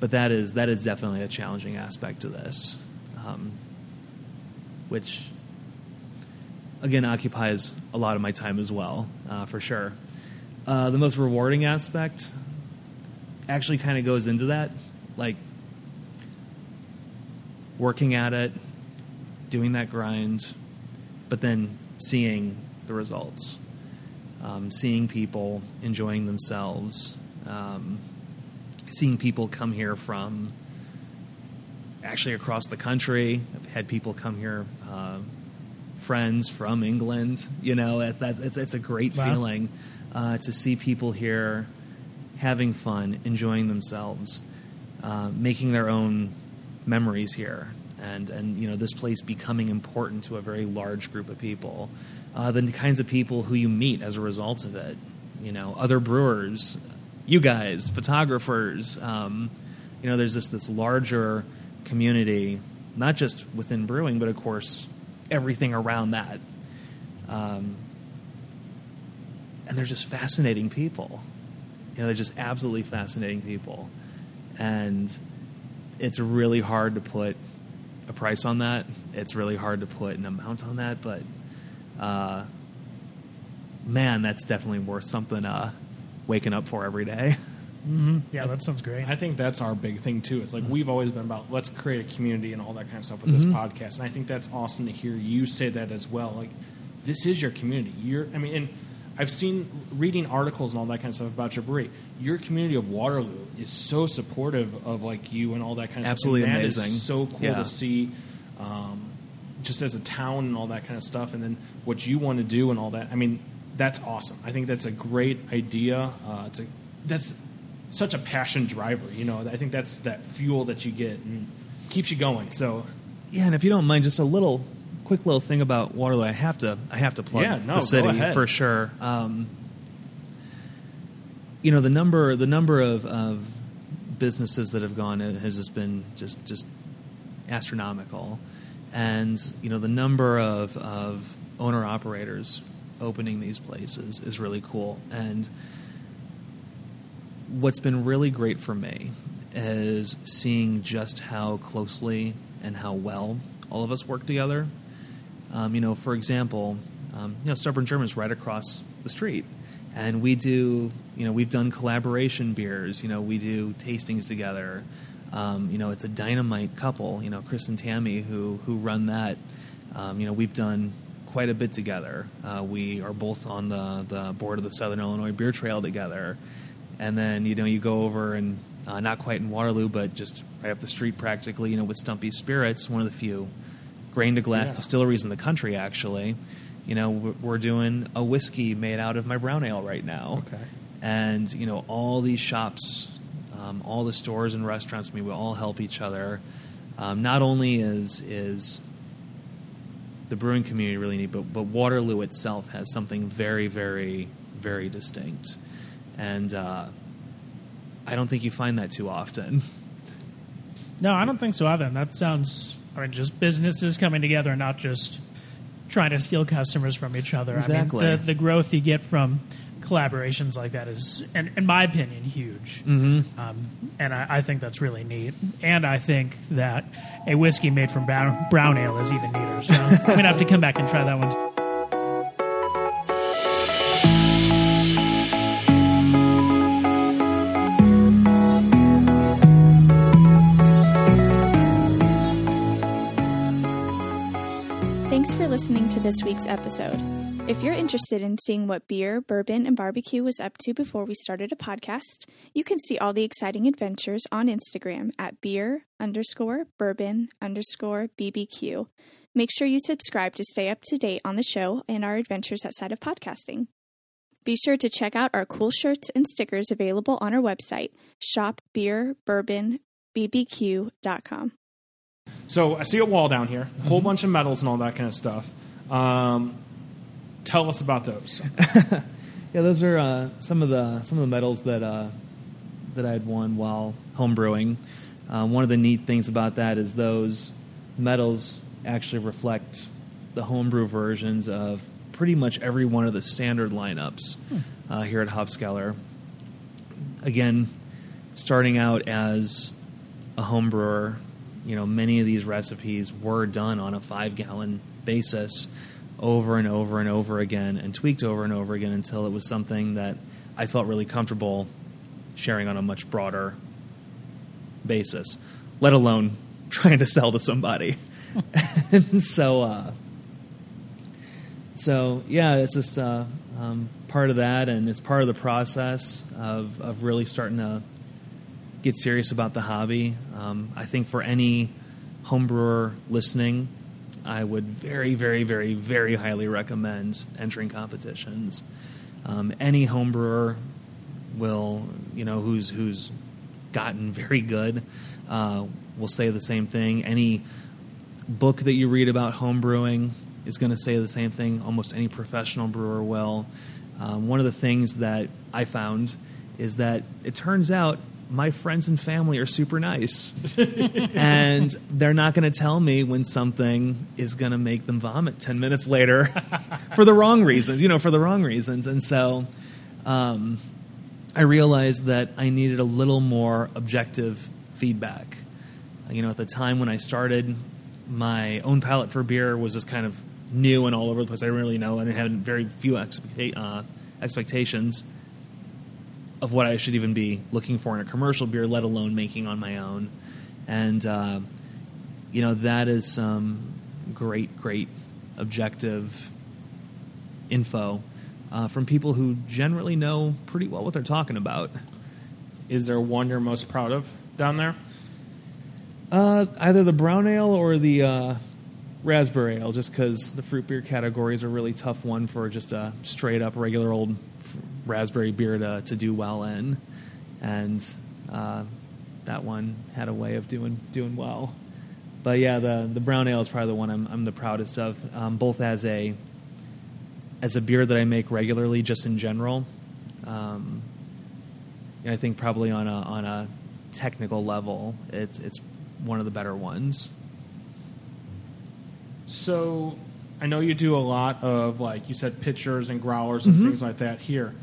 but that is that is definitely a challenging aspect to this, um, which again occupies a lot of my time as well, uh, for sure. Uh, the most rewarding aspect actually kind of goes into that, like working at it, doing that grind, but then seeing the results, um, seeing people enjoying themselves, um, seeing people come here from actually across the country. I've had people come here, uh, friends from England. You know, it's, it's, it's a great wow. feeling uh, to see people here having fun, enjoying themselves, uh, making their own memories here and and you know this place becoming important to a very large group of people uh, the kinds of people who you meet as a result of it you know other brewers you guys photographers um, you know there's this this larger community, not just within brewing, but of course everything around that. Um, and they're just fascinating people. You know, they're just absolutely fascinating people, and it's really hard to put a price on that. It's really hard to put an amount on that, but uh, man, that's definitely worth something uh, waking up for every day. Yeah, that sounds great. I think that's our big thing too. It's like we've always been about let's create a community and all that kind of stuff with this podcast, and I think that's awesome to hear you say that as well. Like this is your community. You're, I mean, and I've seen reading articles and all that kind of stuff about your brewery. Your community of Waterloo is so supportive of like you and all that kind of Absolutely stuff. Is amazing. so cool Yeah. to see. Um, just as a town and all that kind of stuff, and then what you want to do and all that. I mean, that's awesome. I think that's a great idea. Uh, it's a that's such a passion driver. You know, I think that's that fuel that you get and keeps you going. So Yeah, and if you don't mind, just a little quick little thing about Waterloo. I have to I have to plug Yeah, no, the city for sure. Um, you know the number the number of, of businesses that have gone has just been just just astronomical, and you know the number of of owner operators opening these places is really cool and what's been really great for me is seeing just how closely and how well all of us work together. Um, you know, for example, um, you know, Stubborn German's right across the street, and we do, you know, we've done collaboration beers. You know, we do tastings together. Um, you know, it's a dynamite couple. You know, Chris and Tammy who who run that. Um, you know, we've done quite a bit together. Uh, we are both on the the board of the Southern Illinois Beer Trail together and then you know you go over and uh, not quite in Waterloo, but just right up the street practically. You know, with Stumpy Spirits, one of the few grain to glass Yeah. distilleries in the country. Actually, you know, we're we're doing a whiskey made out of my brown ale right now. Okay. and you know all these shops, um, all the stores and restaurants. I mean, we all help each other. Um, not only is is the brewing community really neat, but but Waterloo itself has something very, very, very distinct, and uh, I don't think you find that too often. No, I don't think so either. And that sounds, I mean, just businesses coming together, and not just trying to steal customers from each other. Exactly. I mean, the, the growth you get from collaborations like that is, in, in my opinion, huge. Mm-hmm. Um, and I, I think that's really neat. And I think that a whiskey made from brown, brown ale is even neater. So I'm going to have to come back and try that one. Listening to this week's episode. If you're interested in seeing what beer, bourbon, and barbecue was up to before we started a podcast, you can see all the exciting adventures on Instagram at beer underscore bourbon underscore BBQ. Make sure you subscribe to stay up to date on the show and our adventures outside of podcasting. Be sure to check out our cool shirts and stickers available on our website, shopbeerbourbonbbq.com. So I see a wall down here, a whole bunch of medals and all that kind of stuff. Um, tell us about those. Yeah, those are uh, some of the some of the medals that uh, that I had won while homebrewing. Uh, one of the neat things about that is those medals actually reflect the homebrew versions of pretty much every one of the standard lineups uh, here at Hopskeller. Again, starting out as a home brewer, you know, many of these recipes were done on a five gallon basis over and over and over again and tweaked over and over again until it was something that I felt really comfortable sharing on a much broader basis, let alone trying to sell to somebody. so, uh, so yeah, it's just uh, um, part of that, and it's part of the process of, of really starting to get serious about the hobby. Um, I think for any homebrewer listening, I would very, very, very, very highly recommend entering competitions. Um, any homebrewer will, you know, who's who's gotten very good, uh, will say the same thing. Any book that you read about homebrewing is going to say the same thing. Almost any professional brewer will. Um, one of the things that I found is that it turns out my friends and family are super nice. and they're not going to tell me when something is going to make them vomit 10 minutes later for the wrong reasons, you know, for the wrong reasons. And so um, I realized that I needed a little more objective feedback. You know, at the time when I started, my own palate for beer was just kind of new and all over the place. I didn't really know, and I had very few expecta- uh, expectations of what I should even be looking for in a commercial beer, let alone making on my own. And uh, you know that is some great, great objective info uh, from people who generally know pretty well what they're talking about. Is there one you're most proud of down there? Uh, either the brown ale or the uh, raspberry ale, just because the fruit beer category is a really tough one for just a straight up regular old raspberry beer to, to do well in, and uh, that one had a way of doing doing well. But yeah, the the brown ale is probably the one I'm, I'm the proudest of, um, both as a as a beer that I make regularly, just in general. Um, and I think probably on a on a technical level, it's it's one of the better ones. So I know you do a lot of like you said pitchers and growlers and things like that here.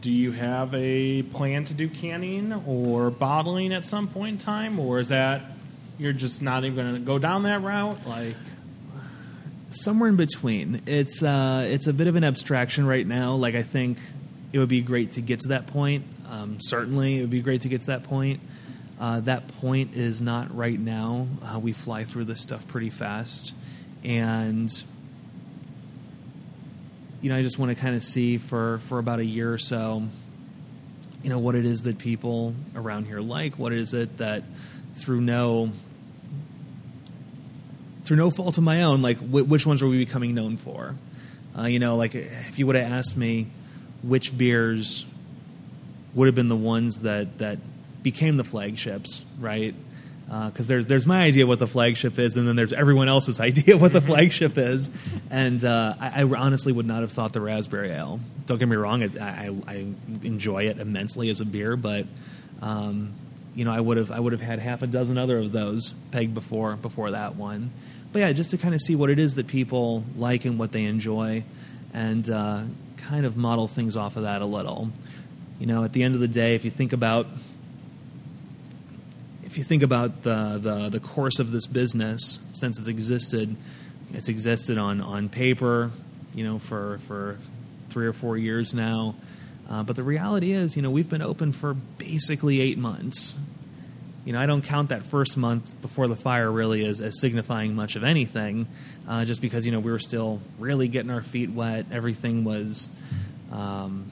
Do you have a plan to do canning or bottling at some point in time, or is that you're just not even going to go down that route? Like, somewhere in between. It's uh, it's a bit of an abstraction right now. Like I think it would be great to get to that point. Um, certainly, it would be great to get to that point. Uh, that point is not right now. Uh, we fly through this stuff pretty fast, and you know, I just want to kind of see for for about a year or so, you know, what it is that people around here like. What is it that through no through no fault of my own, like wh- which ones are we becoming known for? Uh, you know, like if you would have asked me which beers would have been the ones that that became the flagships, right? Because there's there's my idea of what the flagship is, and then there's everyone else's idea of what the flagship is. And uh, I, I honestly would not have thought the raspberry ale. Don't get me wrong, it, I, I enjoy it immensely as a beer, but um, you know, I would have I would have had half a dozen other of those pegged before before that one. But yeah, just to kind of see what it is that people like and what they enjoy, and uh, kind of model things off of that a little. You know, at the end of the day, if you think about if you think about the, the, the course of this business since it's existed, it's existed on, on paper, you know, for, for three or four years now. Uh, but the reality is, you know, we've been open for basically eight months. You know, I don't count that first month before the fire really as, as signifying much of anything, uh, just because, you know, we were still really getting our feet wet. Everything was um,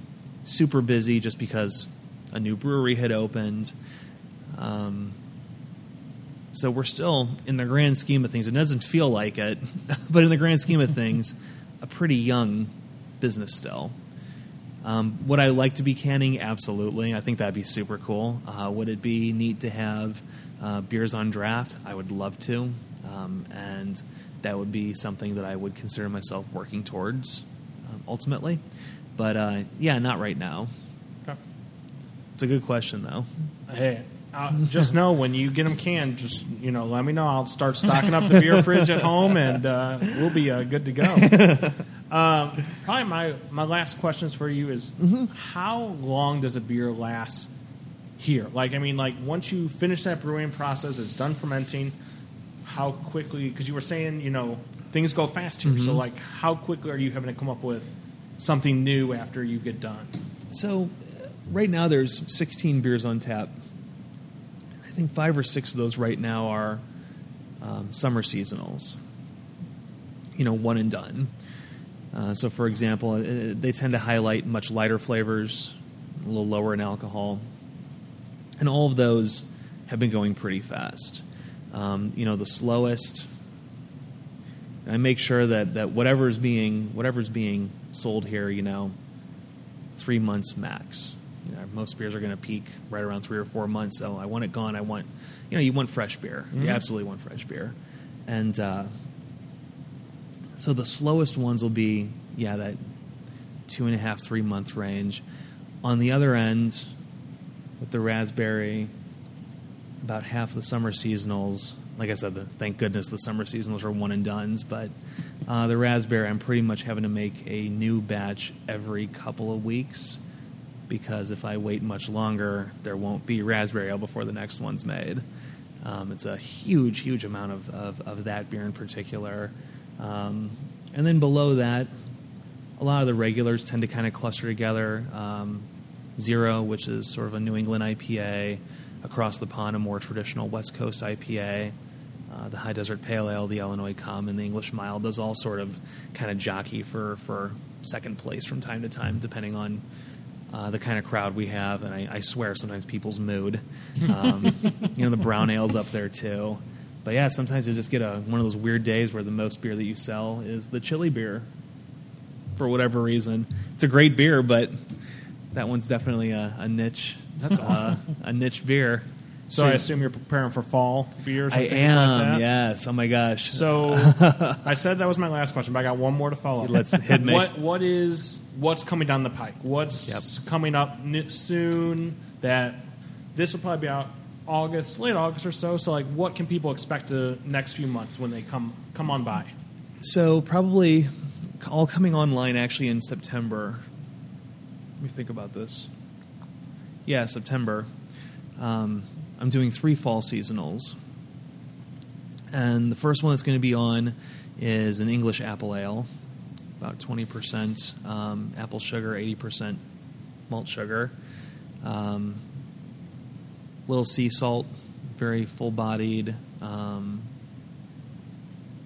super busy just because a new brewery had opened. Um, so we're still, in the grand scheme of things, it doesn't feel like it, but in the grand scheme of things, a pretty young business still. Um, would I like to be canning? Absolutely. I think that'd be super cool. Uh, would it be neat to have uh, beers on draft? I would love to. Um, and that would be something that I would consider myself working towards um, ultimately. But uh, yeah, not right now. Okay. It's a good question, though. hey, uh, just know when you get them canned, just you know, let me know. I'll start stocking up the beer fridge at home, and uh, we'll be uh, good to go. Um, probably my my last questions for you is how long does a beer last here? Like, I mean, like once you finish that brewing process, it's done fermenting. How quickly? Because you were saying, you know, things go fast here. So, like, how quickly are you having to come up with something new after you get done? So, uh, right now there's 16 beers on tap. Think five or six of those right now are um, summer seasonals. You know, one and done. Uh, so, for example, uh, they tend to highlight much lighter flavors, a little lower in alcohol, and all of those have been going pretty fast. Um, you know, the slowest. I make sure that, that whatever is being whatever's being sold here, you know, three months max. You know, most beers are going to peak right around three or four months. So I want it gone. I want, you know, you want fresh beer. You absolutely want fresh beer, and uh, so the slowest ones will be yeah that two and a half three month range. On the other end, with the raspberry, about half the summer seasonals. Like I said, the, thank goodness the summer seasonals are one and dones. But uh, the raspberry, I'm pretty much having to make a new batch every couple of weeks because if I wait much longer, there won't be raspberry ale before the next one's made. Um, it's a huge, huge amount of, of, of that beer in particular. Um, and then below that, a lot of the regulars tend to kind of cluster together. Um, Zero, which is sort of a New England IPA, across the pond, a more traditional West Coast IPA. Uh, the High Desert Pale Ale, the Illinois Common, the English Mild, those all sort of kind of jockey for, for second place from time to time, depending on uh, the kind of crowd we have, and I, I swear sometimes people's mood. Um, you know, the brown ale's up there too. But yeah, sometimes you just get a one of those weird days where the most beer that you sell is the chili beer, for whatever reason. It's a great beer, but that one's definitely a, a niche. That's uh, awesome. a niche beer. So I assume you're preparing for fall beers. And I am. Like that. Yes. Oh my gosh. So I said that was my last question, but I got one more to follow. up. Let's hit me. What what is what's coming down the pike? What's coming up n- soon? That this will probably be out August, late August or so. So like, what can people expect the next few months when they come come on by? So probably all coming online actually in September. Let me think about this. Yeah, September. Um, I'm doing three fall seasonals, and the first one that's going to be on is an English apple ale, about 20% um, apple sugar, 80% malt sugar. Um, little sea salt, very full-bodied. Um,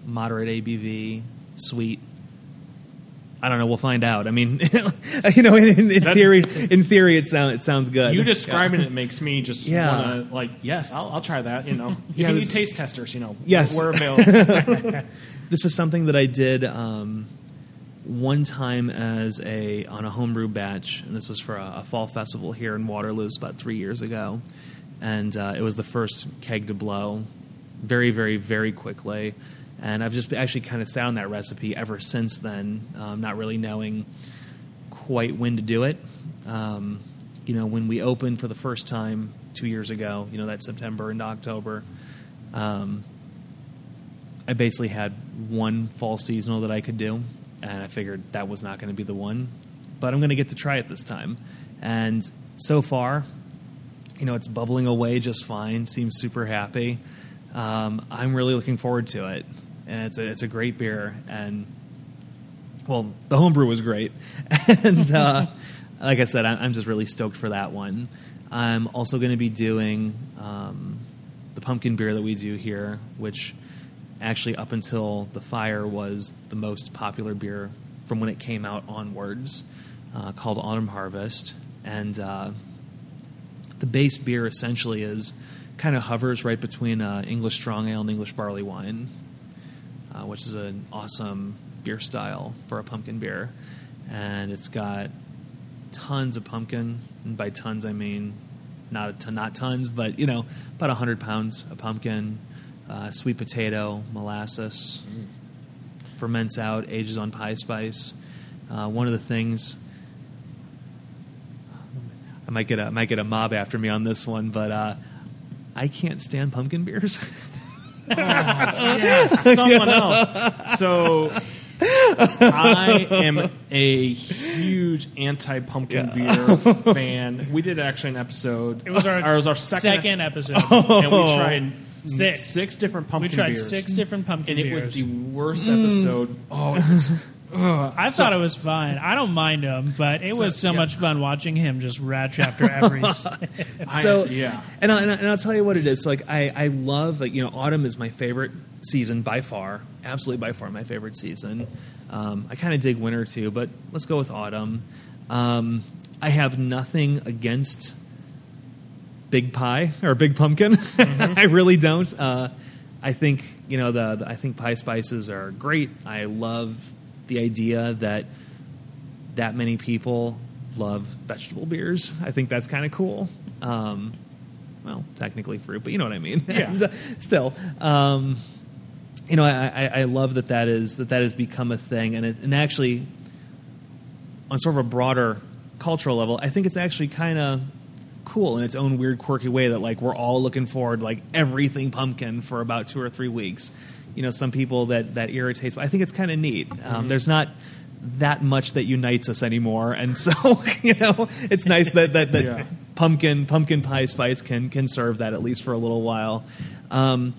moderate ABV, sweet. I don't know. We'll find out. I mean, you know, in, in That- theory, in theory, it sounds it sounds good. You describing it makes me just Yeah. want to like, yes, I'll, I'll try that. You know, if Yeah, you need taste testers, you know, Yes. we're available. This is something that I did um, one time as a on a homebrew batch, and this was for a, a fall festival here in Waterloo about three years ago, and uh, it was the first keg to blow, very, very, very quickly. And I've just actually kind of sat on that recipe ever since then, um, not really knowing quite when to do it. Um, you know, when we opened for the first time two years ago, you know, that September and October, um, I basically had one fall seasonal that I could do, and I figured that was not going to be the one. But I'm going to get to try it this time. And so far, you know, it's bubbling away just fine. Seems super happy. Um, I'm really looking forward to it, and it's a, it's a great beer. And well, the homebrew was great, and uh, like I said, I'm, just really stoked for that one. I'm also going to be doing um, the pumpkin beer that we do here, which actually up until the fire was the most popular beer from when it came out onwards, uh, called Autumn Harvest, and uh, the base beer essentially is kind of hovers right between uh, English strong ale and English barley wine, uh, which is an awesome beer style for a pumpkin beer, and it's got tons of pumpkin. And by tons, I mean not a ton, not tons, but you know about hundred pounds of pumpkin, uh, sweet potato, molasses. Ferments out, ages on pie spice. Uh, one of the things I might get a might get a mob after me on this one, but uh, I can't stand pumpkin beers. Ah, yes, someone else. So I am a huge anti-pumpkin beer fan. We did actually an episode. It was our, or it was our second, second episode. and we oh. tried Six. six different pumpkin. we tried beers. six different pumpkin and it was the worst mm. episode. Oh, it was, ugh. I thought it was fine. I don't mind him, but it was so yeah. much fun watching him just ratch after every. sip. I- so yeah. and, I, and, I, and I'll tell you what it is. Like I, I love like you know autumn is my favorite season by far, absolutely by far my favorite season. Um, I kind of dig winter too, but let's go with autumn. Um, I have nothing against big pie or big pumpkin. I really don't. Uh, I think you know the, the I think pie spices are great. I love the idea that that many people love vegetable beers. I think that's kind of cool. Um, well, technically fruit, but you know what I mean. Yeah. And, uh, still, um, you know, I, I, I love that that is that that has become a thing, and it, and actually, on sort of a broader cultural level, I think it's actually kind of cool in its own weird, quirky way that like we're all looking forward to, like everything pumpkin for about two or three weeks. You know, some people that that irritates, but I think it's kind of neat. Um, there's not that much that unites us anymore, and so you know, it's nice that that, that Yeah. pumpkin pumpkin pie spice can can serve that at least for a little while. Um,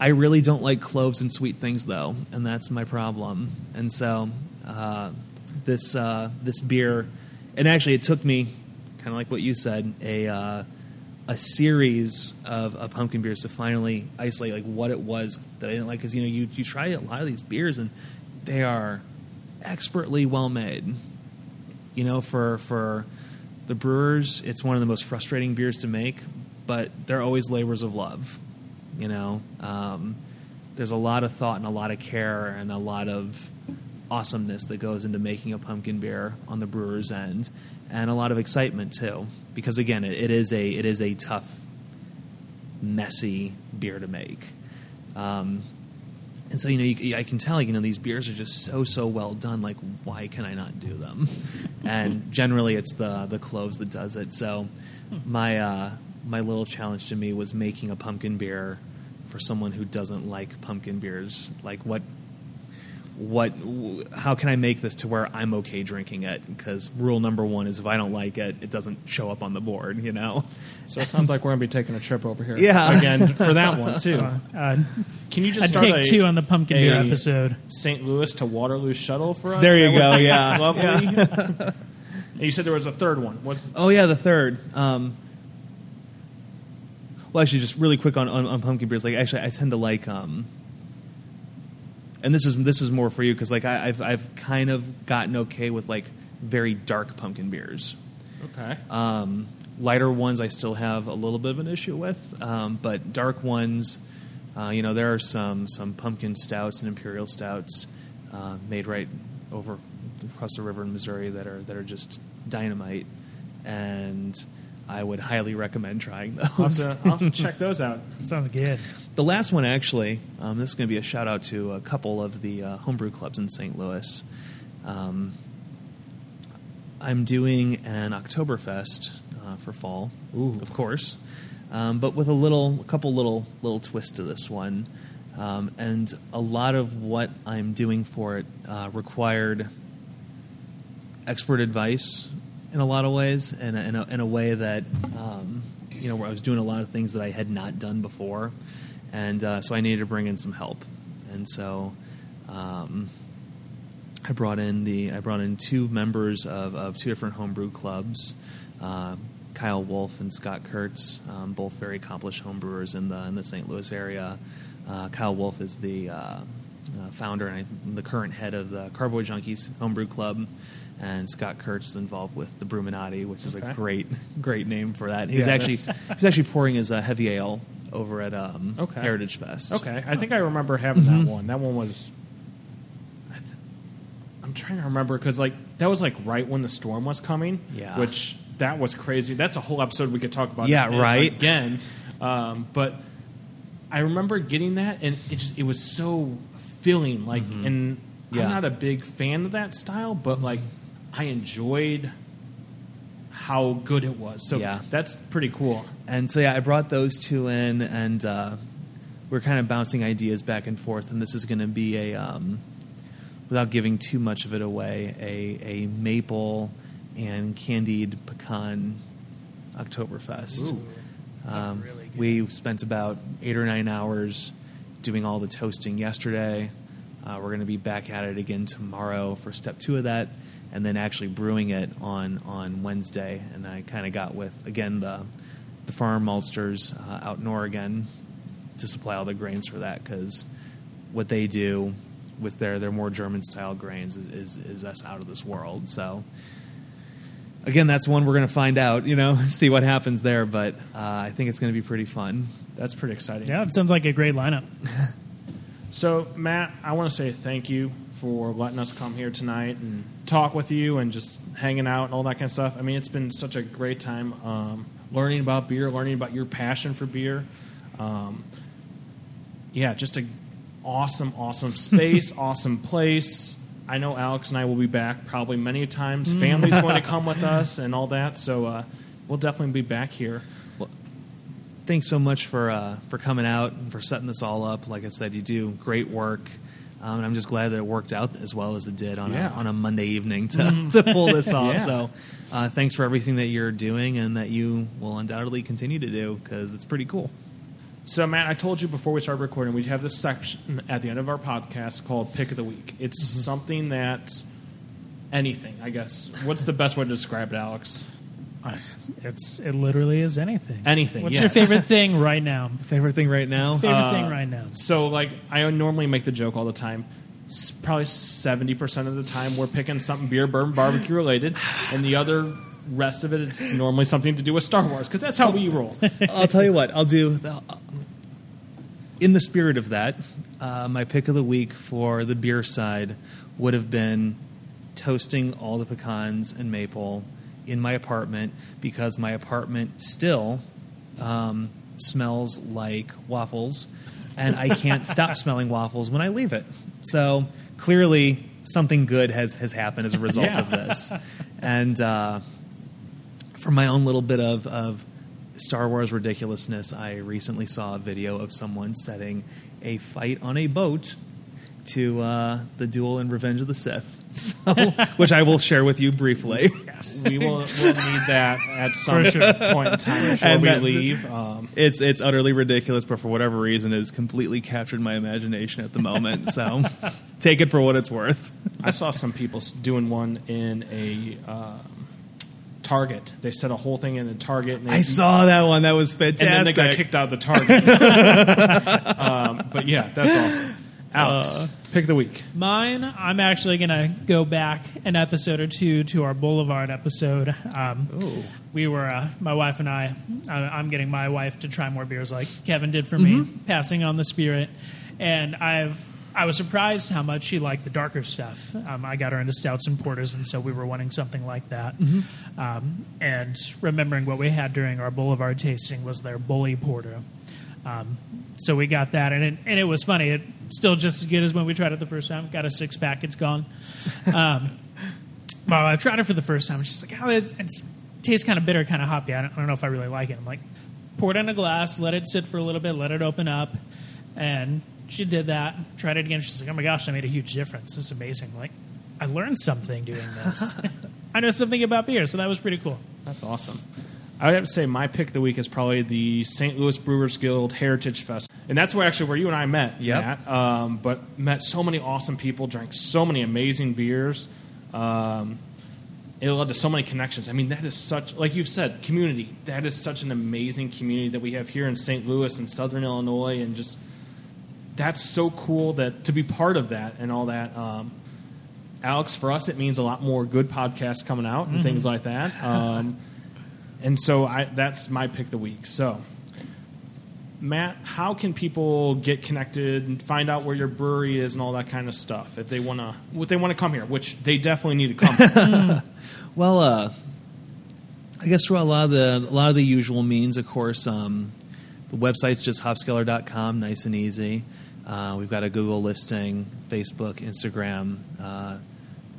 I really don't like cloves and sweet things though, and that's my problem. And so uh, this uh, this beer, and actually it took me kind of like what you said a uh, a series of, of pumpkin beers to finally isolate like what it was that I didn't like. Because you know you you try a lot of these beers and they are expertly well made. You know for for the brewers it's one of the most frustrating beers to make but they're always labors of love you know? Um, there's a lot of thought and a lot of care and a lot of awesomeness that goes into making a pumpkin beer on the brewer's end and a lot of excitement too because again it, it is a it is a tough messy beer to make um, and so you know, you, I can tell you know these beers are just so so well done. Like, why can I not do them? and generally, it's the the cloves that does it. So, my uh, my little challenge to me was making a pumpkin beer for someone who doesn't like pumpkin beers. Like, what what how can I make this to where I'm okay drinking it? Because rule number one is if I don't like it, it doesn't show up on the board. You know. So it sounds like we're going to be taking a trip over here. Yeah. Again, for that one, too. Uh, Can you just start take a, two on the pumpkin beer episode. St. Louis to Waterloo shuttle for us? There you That would go, be yeah. Lovely. And you said there was a third one. What's Oh yeah, the third. Um, well, actually, just really quick on, on, on pumpkin beers. Like, actually, I tend to like. Um, and this is this is more for you because like I, I've I've kind of gotten okay with like very dark pumpkin beers. okay? Um, lighter ones I still have a little bit of an issue with, um, but dark ones, uh, you know, there are some some pumpkin stouts and imperial stouts uh, made right over across the river in Missouri that are that are just dynamite, and I would highly recommend trying I'll have, those. to, I'll have to check those out. Sounds good. The last one, actually, um, this is going to be a shout out to a couple of the uh, homebrew clubs in St. Louis. Um, I'm doing an Oktoberfest uh, for fall, of course, um, but with a little, a couple little little twists to this one, um, and a lot of what I'm doing for it uh, required expert advice in a lot of ways, in a, in a, in a way that um, you know where I was doing a lot of things that I had not done before, and uh, so I needed to bring in some help, and so. Um, I brought in the I brought in two members of, of two different homebrew clubs, uh, Kyle Wolf and Scott Kurtz, um, both very accomplished homebrewers in the in the St. Louis area. Uh, Kyle Wolf is the uh, uh, founder and the current head of the Carboy Junkies Homebrew Club, and Scott Kurtz is involved with the Bruminati, which is Okay. a great great name for that. He was Yeah, actually that's- he was actually pouring his uh, heavy ale over at um, Okay. Heritage Fest. Okay, I think I remember having Mm-hmm. that one. That one was. I th- I'm trying to remember because like that was like right when the storm was coming. Yeah. Which that was crazy. That's a whole episode we could talk about. Yeah, right. Again, um, but I remember getting that, and it just it was so filling. Like, and Mm-hmm. Yeah. I'm not a big fan of that style, but like I enjoyed how good it was. So Yeah. that's pretty cool. And so yeah, I brought those two in, and uh, we're kind of bouncing ideas back and forth. And this is going to be a, um, without giving too much of it away, a a maple and candied pecan Oktoberfest. Ooh. Um, we spent about eight or nine hours doing all the toasting yesterday. Uh, we're going to be back at it again tomorrow for step two of that, and then actually brewing it on on Wednesday. And I kind of got with again the the farm maltsters uh, out in Oregon to supply all the grains for that because what they do with their their more German style grains is, is is us out of this world. So again, that's one we're going to find out. You know, see what happens there. But uh, I think it's going to be pretty fun. That's pretty exciting. Yeah, it sounds like a great lineup. So, Matt, I want to say thank you for letting us come here tonight and talk with you and just hanging out and all that kind of stuff. I mean, it's been such a great time um, learning about beer, learning about your passion for beer. Um, yeah, just a awesome, awesome space, awesome place. I know Alex and I will be back probably many times. Family's going to come with us and all that. So, uh, we'll definitely be back here. Thanks so much for uh, for coming out and for setting this all up. Like I said, you do great work. Um, and I'm just glad that it worked out as well as it did on, Yeah. a, on a Monday evening to, to pull this off. Yeah. So, uh, thanks for everything that you're doing and that you will undoubtedly continue to do because it's pretty cool. So, Matt, I told you before we started recording, we have this section at the end of our podcast called Pick of the Week. It's something that anything, I guess. What's the best way to describe it, Alex? It's it literally is anything. Anything, What's yes. your favorite thing right now? Favorite thing right now? Favorite Uh, thing right now. So, like, I normally make the joke all the time. S- Probably seventy percent of the time, we're picking something beer, bourbon, barbecue related, and the other rest of it, it's normally something to do with Star Wars because that's how we roll. I'll tell you what. I'll do. In the spirit of that, uh, my pick of the week for the beer side would have been toasting all the pecans and maple in my apartment because my apartment still um, smells like waffles, and I can't stop smelling waffles when I leave it. So clearly, something good has has happened as a result Yeah. of this, and. Uh, for my own little bit of, of Star Wars ridiculousness, I recently saw a video of someone setting a fight on a boat to uh, the duel in Revenge of the Sith, so, which I will share with you briefly. we will we'll need that at some sure. point in time before And we that- leave. Um, It's it's utterly ridiculous, but for whatever reason, it has completely captured my imagination at the moment. So take it for what it's worth. I saw some people doing one in a um, Target. They set a whole thing in a Target. And they, I saw that one. That was and fantastic. then they got kicked out of the Target. um, but yeah, that's awesome. Alex, Uh, pick of the week. Mine, I'm actually going to go back an episode or two to our Boulevard episode. Um, we were, uh, my wife and I, I, I'm getting my wife to try more beers like Kevin did for me, passing on the spirit. And I've, I was surprised how much she liked the darker stuff. Um, I got her into stouts and porters, and so we were wanting something like that. Um, and remembering what we had during our Boulevard tasting was their Bully Porter. Um, so we got that, and it, and it was funny. It still just as good as when we tried it the first time. Got a six pack. It's gone. Um, well, I tried it for the first time. She's like, "Oh, it tastes kind of bitter, kind of hoppy. I don't, I don't know if I really like it." I'm like, "Pour it in a glass, let it sit for a little bit, let it open up." And she did that. Tried it again. She's like, "Oh my gosh, that made a huge difference. This is amazing." Like, I learned something doing this. I know something about beer, so that was pretty cool. That's awesome. I would have to say my pick of the week is probably the St. Louis Brewers Guild Heritage Fest, and that's where actually where you and I met. Matt. Um, but met so many awesome people, drank so many amazing beers. Um, it led to so many connections. I mean, that is such, like you've said, community. That is such an amazing community that we have here in St. Louis and Southern Illinois, and just that's so cool that to be part of that and all that. Um, Alex, for us, it means a lot more good podcasts coming out and things like that. And so I, that's my pick of the week. So, Matt, how can people get connected and find out where your brewery is and all that kind of stuff if they want to? If they want to come here, which they definitely need to come. Well, uh, I guess through a lot of the a lot of the usual means, of course. Um, the website's just hopskeller.com, nice and easy. Uh, we've got a Google listing, Facebook, Instagram. Uh,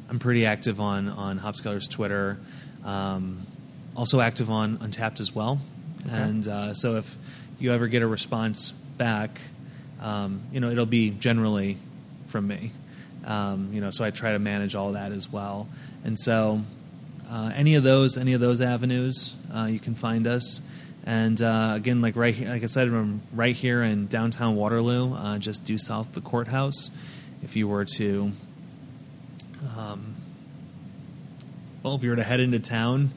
I'm pretty active on on Hopskeller's Twitter. Um, also active on Untappd as well. And uh, so if you ever get a response back, um, you know it'll be generally from me. Um, you know, so I try to manage all that as well. And so uh, any of those, any of those avenues, uh, you can find us. And uh, again, like right, here, like I said, I'm right here in downtown Waterloo, uh, just due south of the courthouse. If you were to, um, well, if you were to head into town,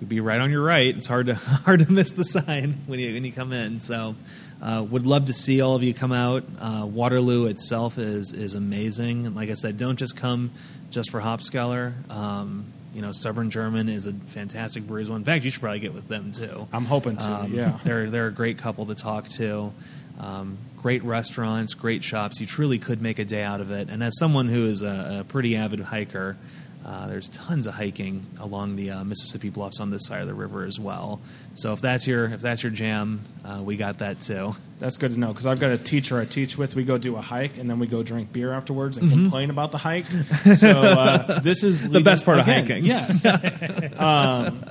would be right on your right. It's hard to hard to miss the sign when you when you come in. So, uh, would love to see all of you come out. Uh, Waterloo itself is is amazing. And like I said, don't just come just for Hopskeller. Um, you know, Stubborn German is a fantastic brewery. well. In fact, you should probably get with them too. I'm hoping to, Um, yeah. they're they're a great couple to talk to. Um, great restaurants, great shops. You truly could make a day out of it. And as someone who is a, a pretty avid hiker, Uh, there's tons of hiking along the uh, Mississippi Bluffs on this side of the river as well. So if that's your if that's your jam, uh, we got that too. That's good to know because I've got a teacher I teach with. We go do a hike and then we go drink beer afterwards and Mm-hmm. complain about the hike. So uh, this is The best part of hiking. Yes. um,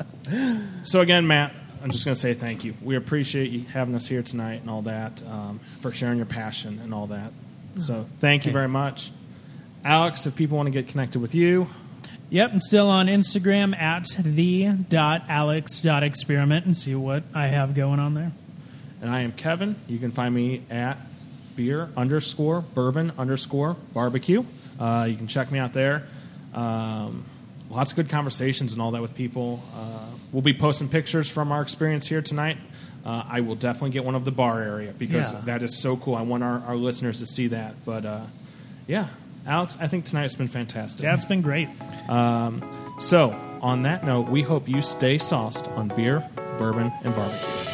so again, Matt, I'm just going to say thank you. We appreciate you having us here tonight and all that um, for sharing your passion and all that. So thank you very much, Alex. If people want to get connected with you, Yep, I'm still on Instagram at the.alex.experiment and see what I have going on there. and I am Kevin. You can find me at beer underscore bourbon underscore barbecue. Uh, you can check me out there. Um, lots of good conversations and all that with people. Uh, we'll be posting pictures from our experience here tonight. Uh, I will definitely get one of the bar area because Yeah. that is so cool. I want our, our listeners to see that. But uh, yeah, Alex, I think tonight's been fantastic. Yeah, it's been great. Um, so, on that note, we hope you stay sauced on beer, bourbon, and barbecue.